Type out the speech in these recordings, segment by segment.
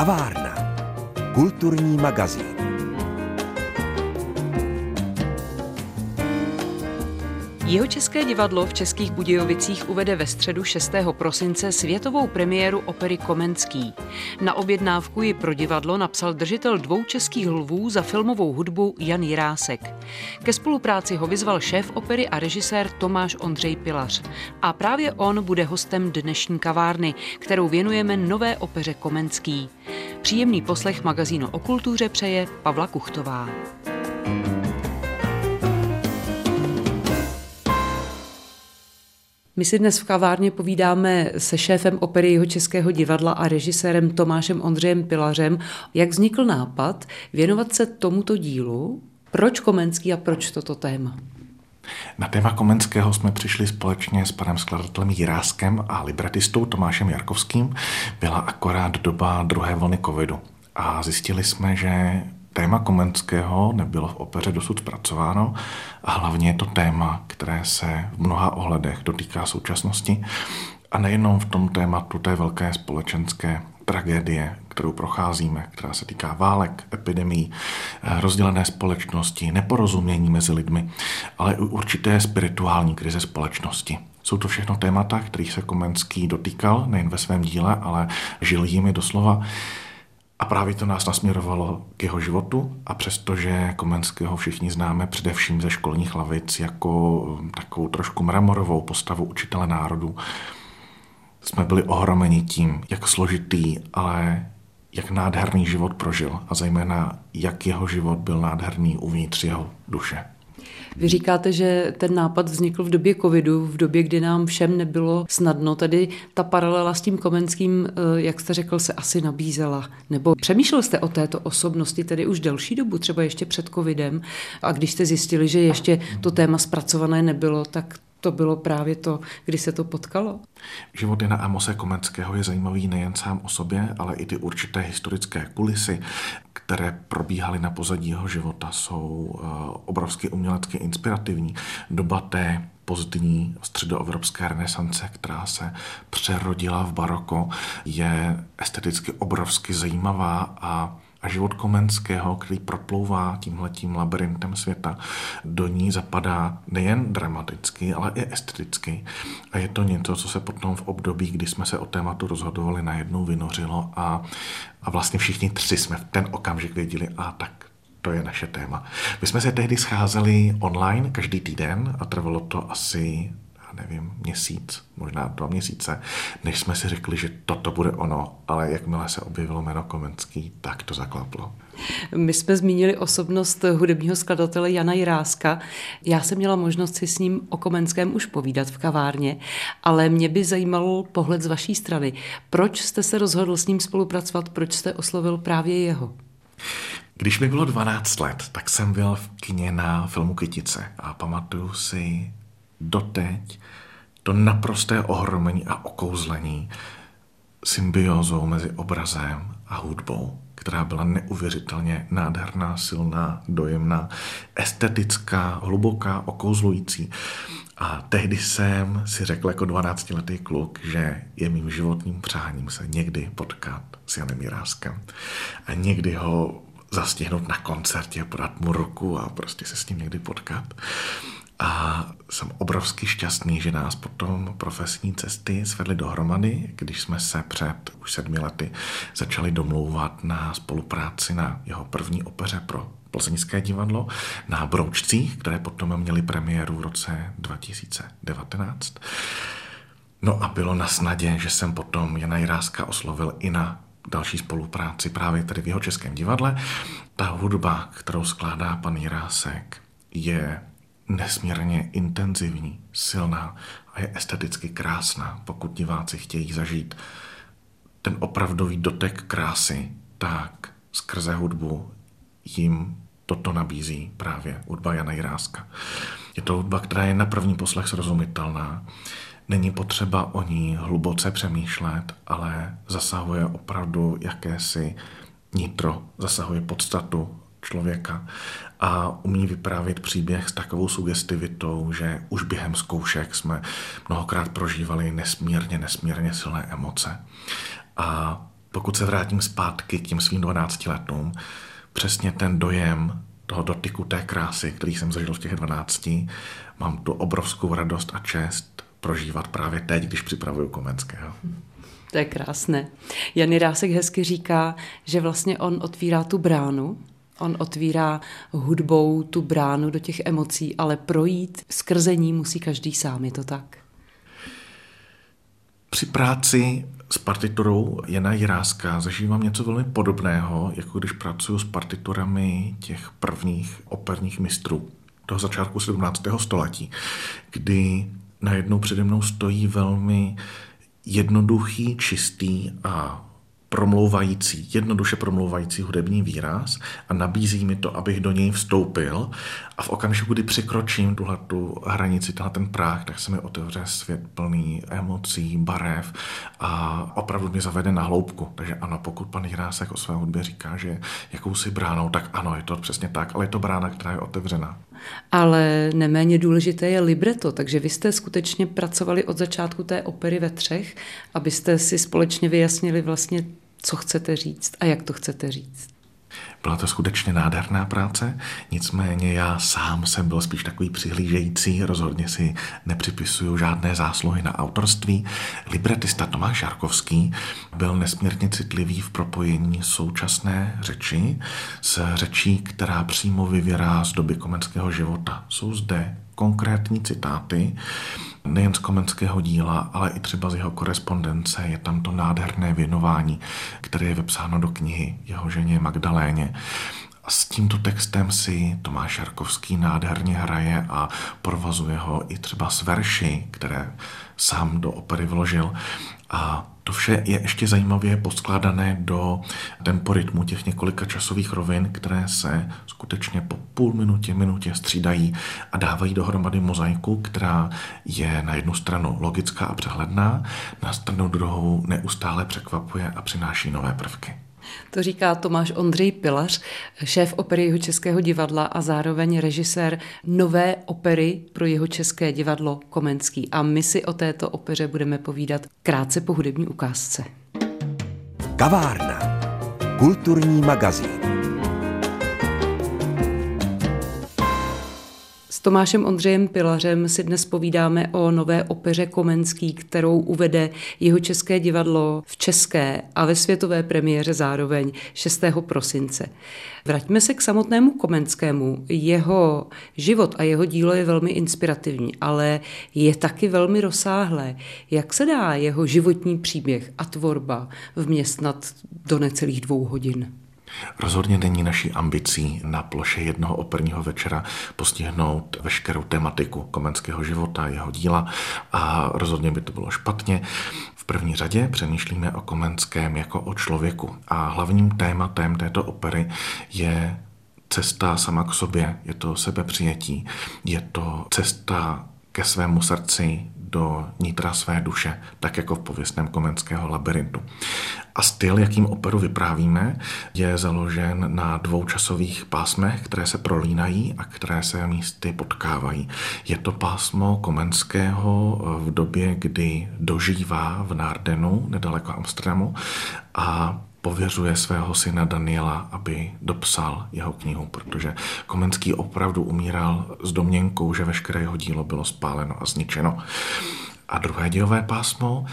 Kavárna. Kulturní magazín. Jihočeské divadlo v Českých Budějovicích uvede ve středu 6. prosince světovou premiéru opery Komenský. Na objednávku ji pro divadlo napsal držitel dvou českých lvů za filmovou hudbu Jan Jirásek. Ke spolupráci ho vyzval šéf opery a režisér Tomáš Ondřej Pilař. A právě on bude hostem dnešní kavárny, kterou věnujeme nové opeře Komenský. Příjemný poslech magazínu o kultuře přeje Pavla Kuchtová. My si dnes v kavárně povídáme se šéfem opery jeho českého divadla a režisérem Tomášem Ondřejem Pilařem, jak vznikl nápad věnovat se tomuto dílu, proč Komenský a proč toto téma. Na téma Komenského jsme přišli společně s panem skladatelem Jiráskem a libretistou Tomášem Jarkovským. Byla akorát doba druhé vlny covidu a zjistili jsme, že téma Komenského nebylo v opeře dosud zpracováno a hlavně je to téma, které se v mnoha ohledech dotýká současnosti a nejenom v tom tématu té velké společenské tragédie, kterou procházíme, která se týká válek, epidemí, rozdělené společnosti, neporozumění mezi lidmi, ale i určité spirituální krize společnosti. Jsou to všechno témata, kterých se Komenský dotýkal nejen ve svém díle, ale žil jimi doslova. A právě to nás nasměrovalo k jeho životu a přestože Komenského všichni známe především ze školních lavic jako takovou trošku mramorovou postavu učitele národu, jsme byli ohromeni tím, jak složitý, ale jak nádherný život prožil a zejména jak jeho život byl nádherný uvnitř jeho duše. Vy říkáte, že ten nápad vznikl v době covidu, v době, kdy nám všem nebylo snadno. Tedy ta paralela s tím Komenským, eh, jak jste řekl, se asi nabízela. Nebo přemýšlel jste o této osobnosti tedy už delší dobu, třeba ještě před covidem. A když jste zjistili, že ještě to téma zpracované nebylo, tak to bylo právě to, kdy se to potkalo. Život Jana Amose Komenského je zajímavý nejen sám o sobě, ale i ty určité historické kulisy, které probíhaly na pozadí jeho života, jsou eh, obrovsky umělecky inspirativní. Doba té pozdní středoevropské renesance, která se přerodila v baroko, je esteticky obrovsky zajímavá a a život Komenského, který proplouvá tímhletím labirintem světa, do ní zapadá nejen dramaticky, ale i esteticky. A je to něco, co se potom v období, kdy jsme se o tématu rozhodovali, najednou vynořilo a, a vlastně všichni tři jsme v ten okamžik věděli, a tak to je naše téma. My jsme se tehdy scházeli online každý týden a trvalo to asi nevím, měsíc, možná dva měsíce, než jsme si řekli, že toto bude ono, ale jakmile se objevilo jméno Komenský, tak to zaklaplo. My jsme zmínili osobnost hudebního skladatele Jana Jiráska. Já jsem měla možnost si s ním o Komenském už povídat v kavárně, ale mě by zajímal pohled z vaší strany. Proč jste se rozhodl s ním spolupracovat, proč jste oslovil právě jeho? Když mi bylo 12 let, tak jsem byl v kině na filmu Kytice a pamatuju si doteď to naprosté ohromení a okouzlení symbiózou mezi obrazem a hudbou, která byla neuvěřitelně nádherná, silná, dojemná, estetická, hluboká, okouzlující. A tehdy jsem si řekl jako 12-letý kluk, že je mým životním přáním se někdy potkat s Janem Jiráskem a někdy ho zastihnout na koncertě, podat mu ruku a prostě se s ním někdy potkat. A jsem obrovsky šťastný, že nás potom profesní cesty svedly dohromady, když jsme se před už sedmi lety začali domlouvat na spolupráci na jeho první opeře pro Plzeňské divadlo na Broučcích, které potom měly premiéru v roce 2019. No a bylo na snadě, že jsem potom Jana Jiráska oslovil i na další spolupráci právě tady v jeho českém divadle. Ta hudba, kterou skládá pan Jirásek, je nesmírně intenzivní, silná a je esteticky krásná, pokud diváci chtějí zažít ten opravdový dotek krásy, tak skrze hudbu jim toto nabízí právě hudba Jana Jiráska. Je to hudba, která je na první poslech srozumitelná, není potřeba o ní hluboce přemýšlet, ale zasahuje opravdu jakési nitro, zasahuje podstatu člověka a umí vyprávět příběh s takovou sugestivitou, že už během zkoušek jsme mnohokrát prožívali nesmírně, nesmírně silné emoce. A Pokud se vrátím zpátky k těm svým 12 letům, přesně ten dojem toho dotyku té krásy, který jsem zažil v těch 12, mám tu obrovskou radost a čest prožívat právě teď, když připravuju Komenského. To je krásné. Jany Rásek hezky říká, že vlastně on otvírá tu bránu, on otvírá hudbou tu bránu do těch emocí, ale projít skrze ní musí každý sám, je to tak? Při práci s partiturou Jana Jiráska zažívám něco velmi podobného, jako když pracuji s partiturami těch prvních operních mistrů toho začátku 17. století, kdy najednou přede mnou stojí velmi jednoduchý, čistý a promlouvající, jednoduše promlouvající hudební výraz a nabízí mi to, abych do něj vstoupil a v okamžiku, kdy překročím tuhle tu hranici, tenhle ten práh, tak se mi otevře svět plný emocí, barev a opravdu mě zavede na hloubku. Takže ano, pokud pan Jirásek o své hudbě říká, že jakousi bránou, tak ano, je to přesně tak, ale je to brána, která je otevřená. Ale neméně důležité je libreto, takže vy jste skutečně pracovali od začátku té opery ve třech, abyste si společně vyjasnili vlastně, co chcete říct a jak to chcete říct. Byla to skutečně nádherná práce, nicméně já sám jsem byl spíš takový přihlížející, rozhodně si nepřipisuju žádné zásluhy na autorství. Libretista Tomáš Jarkovský byl nesmírně citlivý v propojení současné řeči s řečí, která přímo vyvěrá z doby komenského života. Jsou zde konkrétní citáty, nejen z komenského díla, ale i třeba z jeho korespondence. Je tam to nádherné věnování, které je vepsáno do knihy jeho ženě Magdaléně. A s tímto textem si Tomáš Jarkovský nádherně hraje a provazuje ho i třeba s verši, které sám do opery vložil. A to vše je ještě zajímavě poskládané do temporitmu těch několika časových rovin, které se skutečně po půl minutě, minutě střídají a dávají dohromady mozaiku, která je na jednu stranu logická a přehledná, na stranu druhou neustále překvapuje a přináší nové prvky. To říká Tomáš Ondřej Pilař, šéf opery jeho Českého divadla a zároveň režisér nové opery pro jeho České divadlo Komenský. A my si o této opeře budeme povídat krátce po hudební ukázce. Kavárna. Kulturní magazín. S Tomášem Ondřejem Pilařem si dnes povídáme o nové opeře Komenský, kterou uvede jeho České divadlo v české a ve světové premiéře zároveň 6. prosince. Vraťme se k samotnému Komenskému. Jeho život a jeho dílo je velmi inspirativní, ale je taky velmi rozsáhlé. Jak se dá jeho životní příběh a tvorba vměstnat do necelých dvou hodin? Rozhodně není naší ambicí na ploše jednoho operního večera postihnout veškerou tematiku komenského života, jeho díla a rozhodně by to bylo špatně. V první řadě přemýšlíme o Komenském jako o člověku a hlavním tématem této opery je cesta sama k sobě, je to sebepřijetí, je to cesta ke svému srdci, do nitra své duše, tak jako v pověstném komenského labirintu. A styl, jakým operu vyprávíme, je založen na dvou časových pásmech, které se prolínají a které se místy potkávají. Je to pásmo Komenského v době, kdy dožívá v Nárdenu, nedaleko Amsterdamu, a pověřuje svého syna Daniela, aby dopsal jeho knihu, protože Komenský opravdu umíral s domněnkou, že veškeré jeho dílo bylo spáleno a zničeno. A druhé dějové pásmo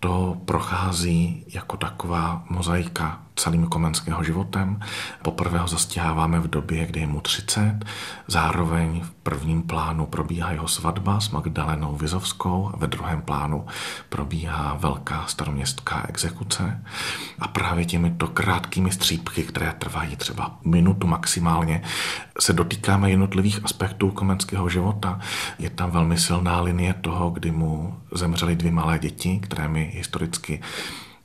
to prochází jako taková mozaika celým komenského životem. Poprvé ho zastěháváme v době, kdy je mu 30. Zároveň v prvním plánu probíhá jeho svatba s Magdalenou Vizovskou a ve druhém plánu probíhá velká staroměstská exekuce. A právě těmito krátkými střípky, které trvají třeba minutu maximálně, se dotýkáme jednotlivých aspektů komenského života. Je tam velmi silná linie toho, kdy mu zemřely dvě malé děti, které my historicky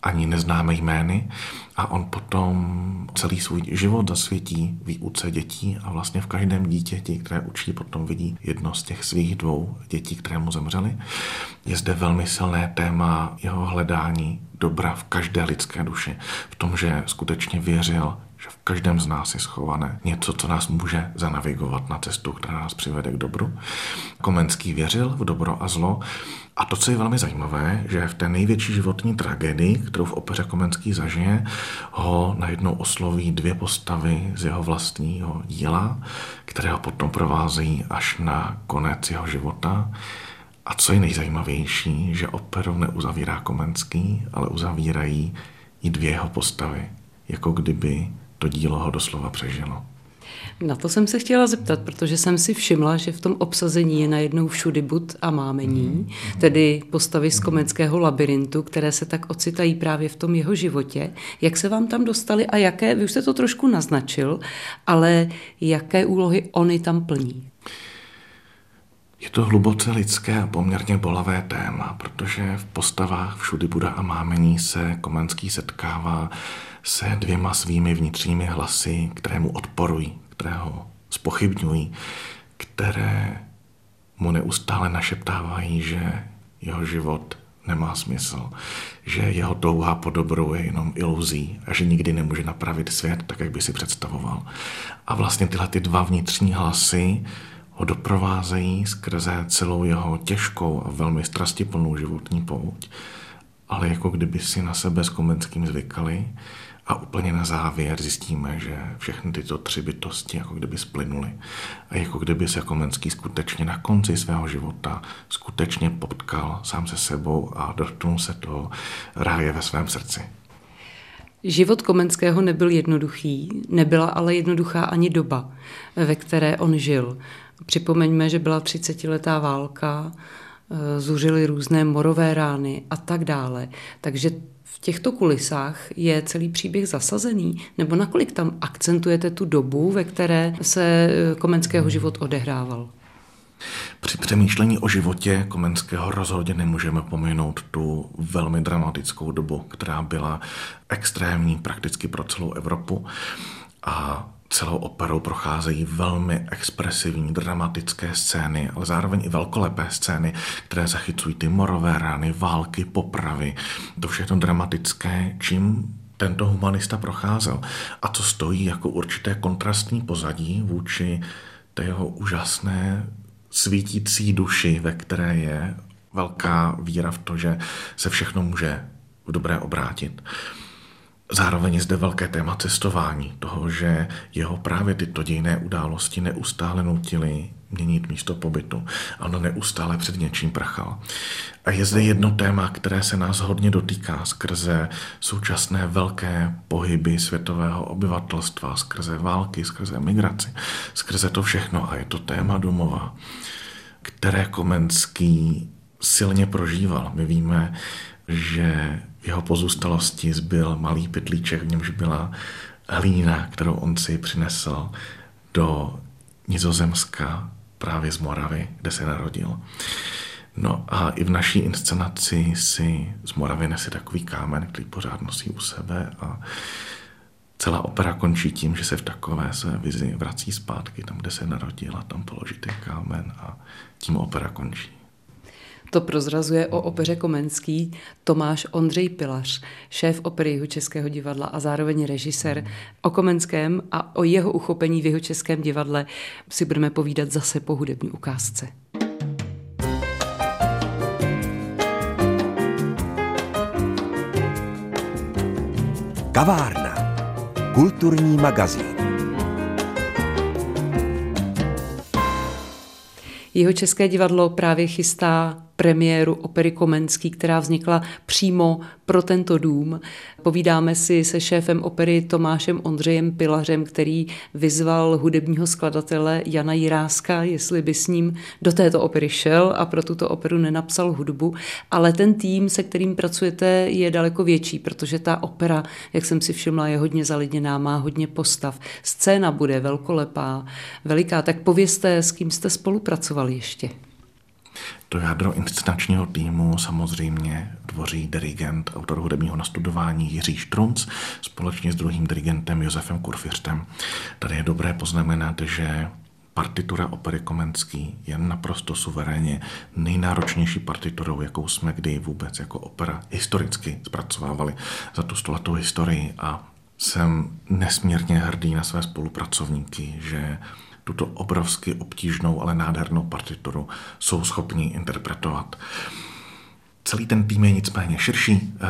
ani neznáme jmény a on potom celý svůj život zasvětí výuce dětí a vlastně v každém dítěti, které učí, potom vidí jedno z těch svých dvou dětí, které mu zemřely. Je zde velmi silné téma jeho hledání dobra v každé lidské duši, v tom, že skutečně věřil že v každém z nás je schované něco, co nás může zanavigovat na cestu, která nás přivede k dobru. Komenský věřil v dobro a zlo a to, co je velmi zajímavé, že v té největší životní tragédii, kterou v opeře Komenský zažije, ho najednou osloví dvě postavy z jeho vlastního díla, které ho potom provázejí až na konec jeho života. A co je nejzajímavější, že operu neuzavírá Komenský, ale uzavírají i dvě jeho postavy, jako kdyby to dílo ho doslova přežilo. Na to jsem se chtěla zeptat, protože jsem si všimla, že v tom obsazení je najednou všudy bud a mámení, mm. tedy postavy z komenského labirintu, které se tak ocitají právě v tom jeho životě. Jak se vám tam dostali a jaké, vy už jste to trošku naznačil, ale jaké úlohy oni tam plní? Je to hluboce lidské a poměrně bolavé téma, protože v postavách Všudy Buda a Mámení se Komenský setkává se dvěma svými vnitřními hlasy, které mu odporují, které ho spochybňují, které mu neustále našeptávají, že jeho život nemá smysl, že jeho touha po dobru je jenom iluzí a že nikdy nemůže napravit svět tak, jak by si představoval. A vlastně tyhle ty dva vnitřní hlasy ho doprovázejí skrze celou jeho těžkou a velmi strastiplnou životní pouť, ale jako kdyby si na sebe s Komenským zvykali a úplně na závěr zjistíme, že všechny tyto tři bytosti jako kdyby splynuly a jako kdyby se Komenský skutečně na konci svého života skutečně potkal sám se sebou a dotknul se toho ráje ve svém srdci. Život Komenského nebyl jednoduchý, nebyla ale jednoduchá ani doba, ve které on žil. Připomeňme, že byla 30-letá válka, zuřily různé morové rány a tak dále. Takže v těchto kulisách je celý příběh zasazený? Nebo nakolik tam akcentujete tu dobu, ve které se eh, Komenského život odehrával? Při přemýšlení o životě Komenského rozhodně nemůžeme pominout tu velmi dramatickou dobu, která byla extrémní prakticky pro celou Evropu. A celou operou procházejí velmi expresivní, dramatické scény, ale zároveň i velkolepé scény, které zachycují ty morové rány, války, popravy. To všechno dramatické, čím tento humanista procházel a co stojí jako určité kontrastní pozadí vůči té jeho úžasné svítící duši, ve které je velká víra v to, že se všechno může v dobré obrátit. Zároveň je zde velké téma cestování, toho, že jeho právě tyto dějné události neustále nutily měnit místo pobytu. Ano, neustále před něčím prachal. A je zde jedno téma, které se nás hodně dotýká skrze současné velké pohyby světového obyvatelstva, skrze války, skrze migraci, skrze to všechno. A je to téma domova, které Komenský silně prožíval. My víme, že v jeho pozůstalosti zbyl malý pytlíček, v němž byla hlína, kterou on si přinesl do Nizozemska právě z Moravy, kde se narodil. No a i v naší inscenaci si z Moravy nese takový kámen, který pořád nosí u sebe a celá opera končí tím, že se v takové své vizi vrací zpátky tam, kde se narodil a tam položí ten kámen a tím opera končí. To prozrazuje o opeře Komenský Tomáš Ondřej Pilař, šéf opery Jihu Českého divadla a zároveň režisér. O Komenském a o jeho uchopení v Jihu Českém divadle si budeme povídat zase po hudební ukázce. Kavárna. Kulturní magazín. Jeho České divadlo právě chystá premiéru opery Komenský, která vznikla přímo pro tento dům. Povídáme si se šéfem opery Tomášem Ondřejem Pilařem, který vyzval hudebního skladatele Jana Jiráska, jestli by s ním do této opery šel a pro tuto operu nenapsal hudbu. Ale ten tým, se kterým pracujete, je daleko větší, protože ta opera, jak jsem si všimla, je hodně zalidněná, má hodně postav. Scéna bude velkolepá, veliká. Tak povězte, s kým jste spolupracovali ještě. To jádro inscenačního týmu samozřejmě tvoří dirigent, autor hudebního nastudování Jiří Štrunc společně s druhým dirigentem Josefem Kurfiřtem. Tady je dobré poznamenat, že partitura opery Komenský je naprosto suverénně nejnáročnější partiturou, jakou jsme kdy vůbec jako opera historicky zpracovávali za tu stoletou historii a jsem nesmírně hrdý na své spolupracovníky, že tuto obrovsky obtížnou, ale nádhernou partituru jsou schopni interpretovat. Celý ten tým je nicméně širší. Eh,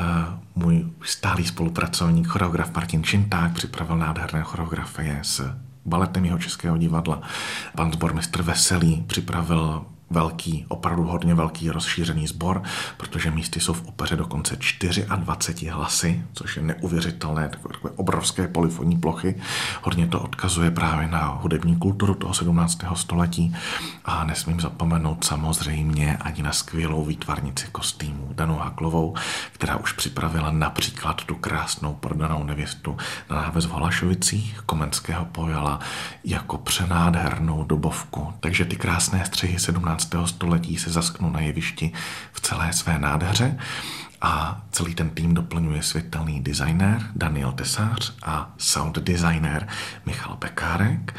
můj stálý spolupracovník, choreograf Martin Činták, připravil nádherné choreografie s baletem jeho českého divadla. Pan zbormistr Veselý připravil velký, opravdu hodně velký rozšířený sbor, protože místy jsou v opeře dokonce 24 hlasy, což je neuvěřitelné, takové, takové obrovské polifonní plochy. Hodně to odkazuje právě na hudební kulturu toho 17. století a nesmím zapomenout samozřejmě ani na skvělou výtvarnici kostýmů Danu Haklovou, která už připravila například tu krásnou prodanou nevěstu na náves v Holašovicích, Komenského pojala jako přenádhernou dobovku. Takže ty krásné střihy 17 století se zasknou na jevišti v celé své nádheře a celý ten tým doplňuje světelný designér Daniel Tesář a sound designér Michal Pekárek,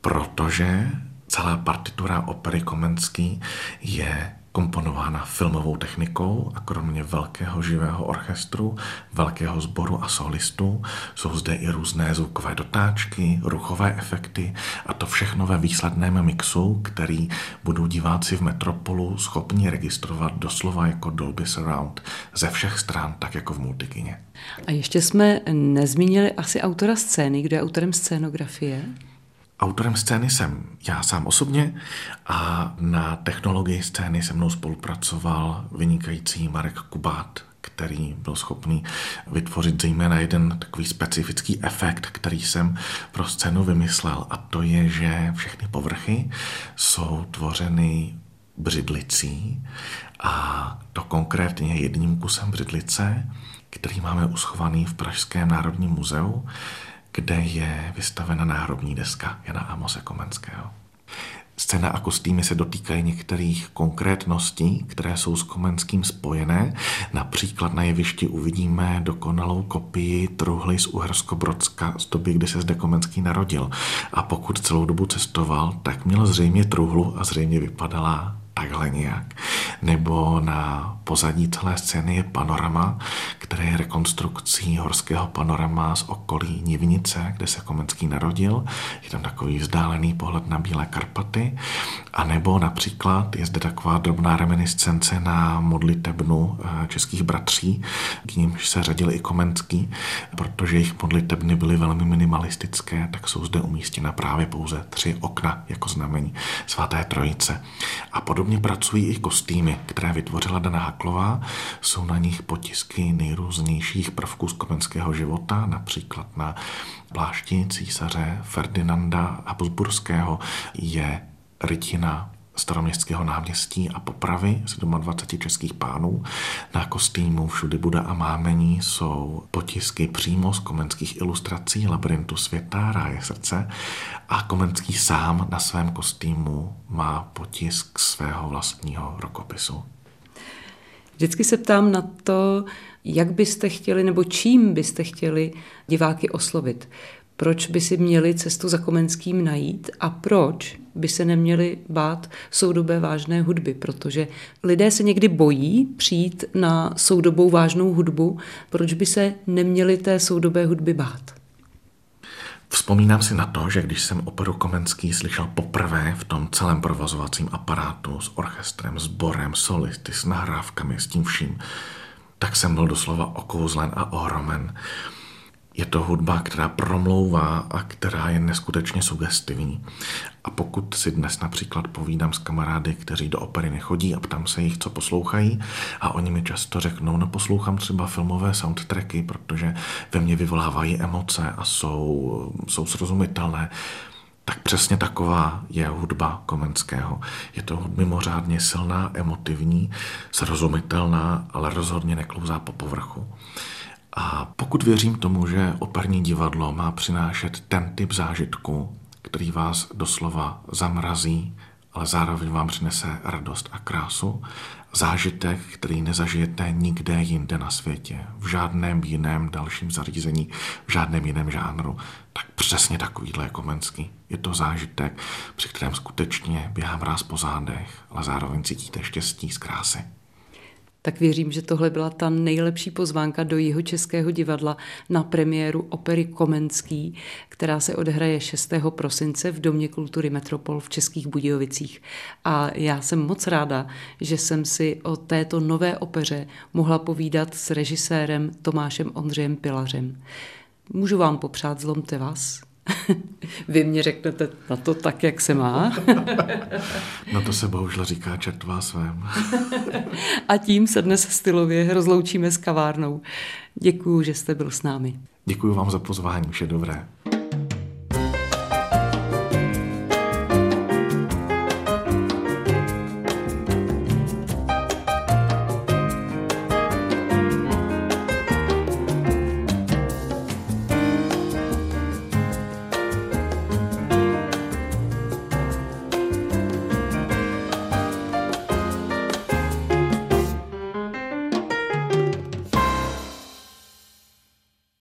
protože celá partitura opery Komenský je komponována filmovou technikou a kromě velkého živého orchestru, velkého sboru a solistů jsou zde i různé zvukové dotáčky, ruchové efekty a to všechno ve výsledném mixu, který budou diváci v Metropolu schopni registrovat doslova jako Dolby Surround ze všech stran, tak jako v multikině. A ještě jsme nezmínili asi autora scény, kdo je autorem scénografie? Autorem scény jsem já sám osobně a na technologii scény se mnou spolupracoval vynikající Marek Kubát, který byl schopný vytvořit zejména jeden takový specifický efekt, který jsem pro scénu vymyslel a to je, že všechny povrchy jsou tvořeny břidlicí a to konkrétně jedním kusem břidlice, který máme uschovaný v Pražském národním muzeu, kde je vystavena náhrobní deska Jana Amose Komenského. Scéna a kostýmy se dotýkají některých konkrétností, které jsou s Komenským spojené. Například na jevišti uvidíme dokonalou kopii truhly z Uhersko-Brodska z doby, kdy se zde Komenský narodil. A pokud celou dobu cestoval, tak měl zřejmě truhlu a zřejmě vypadala takhle nějak. Nebo na pozadí celé scény je panorama, které je rekonstrukcí horského panorama z okolí Nivnice, kde se Komenský narodil. Je tam takový vzdálený pohled na Bílé Karpaty. A nebo například je zde taková drobná reminiscence na modlitebnu eh, českých bratří, k nímž se řadil i Komenský, protože jejich modlitebny byly velmi minimalistické, tak jsou zde umístěna právě pouze tři okna jako znamení svaté trojice. A podobně pracují i kostýmy, které vytvořila Dana Haklová. Jsou na nich potisky nejrůznějších prvků z komenského života, například na plášti císaře Ferdinanda Habsburského je rytina staroměstského náměstí a popravy z 27 českých pánů. Na kostýmu Všudy bude a mámení jsou potisky přímo z komenských ilustrací Labyrintu světa, Ráje srdce a Komenský sám na svém kostýmu má potisk svého vlastního rokopisu. Vždycky se ptám na to, jak byste chtěli nebo čím byste chtěli diváky oslovit. Proč by si měli cestu za Komenským najít a proč by se neměli bát soudobé vážné hudby, protože lidé se někdy bojí přijít na soudobou vážnou hudbu, proč by se neměli té soudobé hudby bát? Vzpomínám si na to, že když jsem operu Komenský slyšel poprvé v tom celém provozovacím aparátu s orchestrem, sborem, solisty, s nahrávkami, s tím vším, tak jsem byl doslova okouzlen a ohromen. Je to hudba, která promlouvá a která je neskutečně sugestivní. A pokud si dnes například povídám s kamarády, kteří do opery nechodí a ptám se jich, co poslouchají, a oni mi často řeknou, no poslouchám třeba filmové soundtracky, protože ve mně vyvolávají emoce a jsou, jsou srozumitelné, tak přesně taková je hudba Komenského. Je to mimořádně silná, emotivní, srozumitelná, ale rozhodně neklouzá po povrchu. A pokud věřím tomu, že operní divadlo má přinášet ten typ zážitku, který vás doslova zamrazí, ale zároveň vám přinese radost a krásu, zážitek, který nezažijete nikde jinde na světě, v žádném jiném dalším zařízení, v žádném jiném žánru, tak přesně takovýhle je Komenský. Je to zážitek, při kterém skutečně běhám ráz po zádech, ale zároveň cítíte štěstí z krásy. Tak věřím, že tohle byla ta nejlepší pozvánka do jeho českého divadla na premiéru opery Komenský, která se odehraje 6. prosince v Domě kultury Metropol v Českých Budějovicích. A já jsem moc ráda, že jsem si o této nové opeře mohla povídat s režisérem Tomášem Ondřejem Pilařem. Můžu vám popřát zlomte vás? Vy mě řeknete na to tak, jak se má. no to se bohužel říká čert vás svém. A tím se dnes stylově rozloučíme s kavárnou. Děkuji, že jste byl s námi. Děkuji vám za pozvání, vše dobré.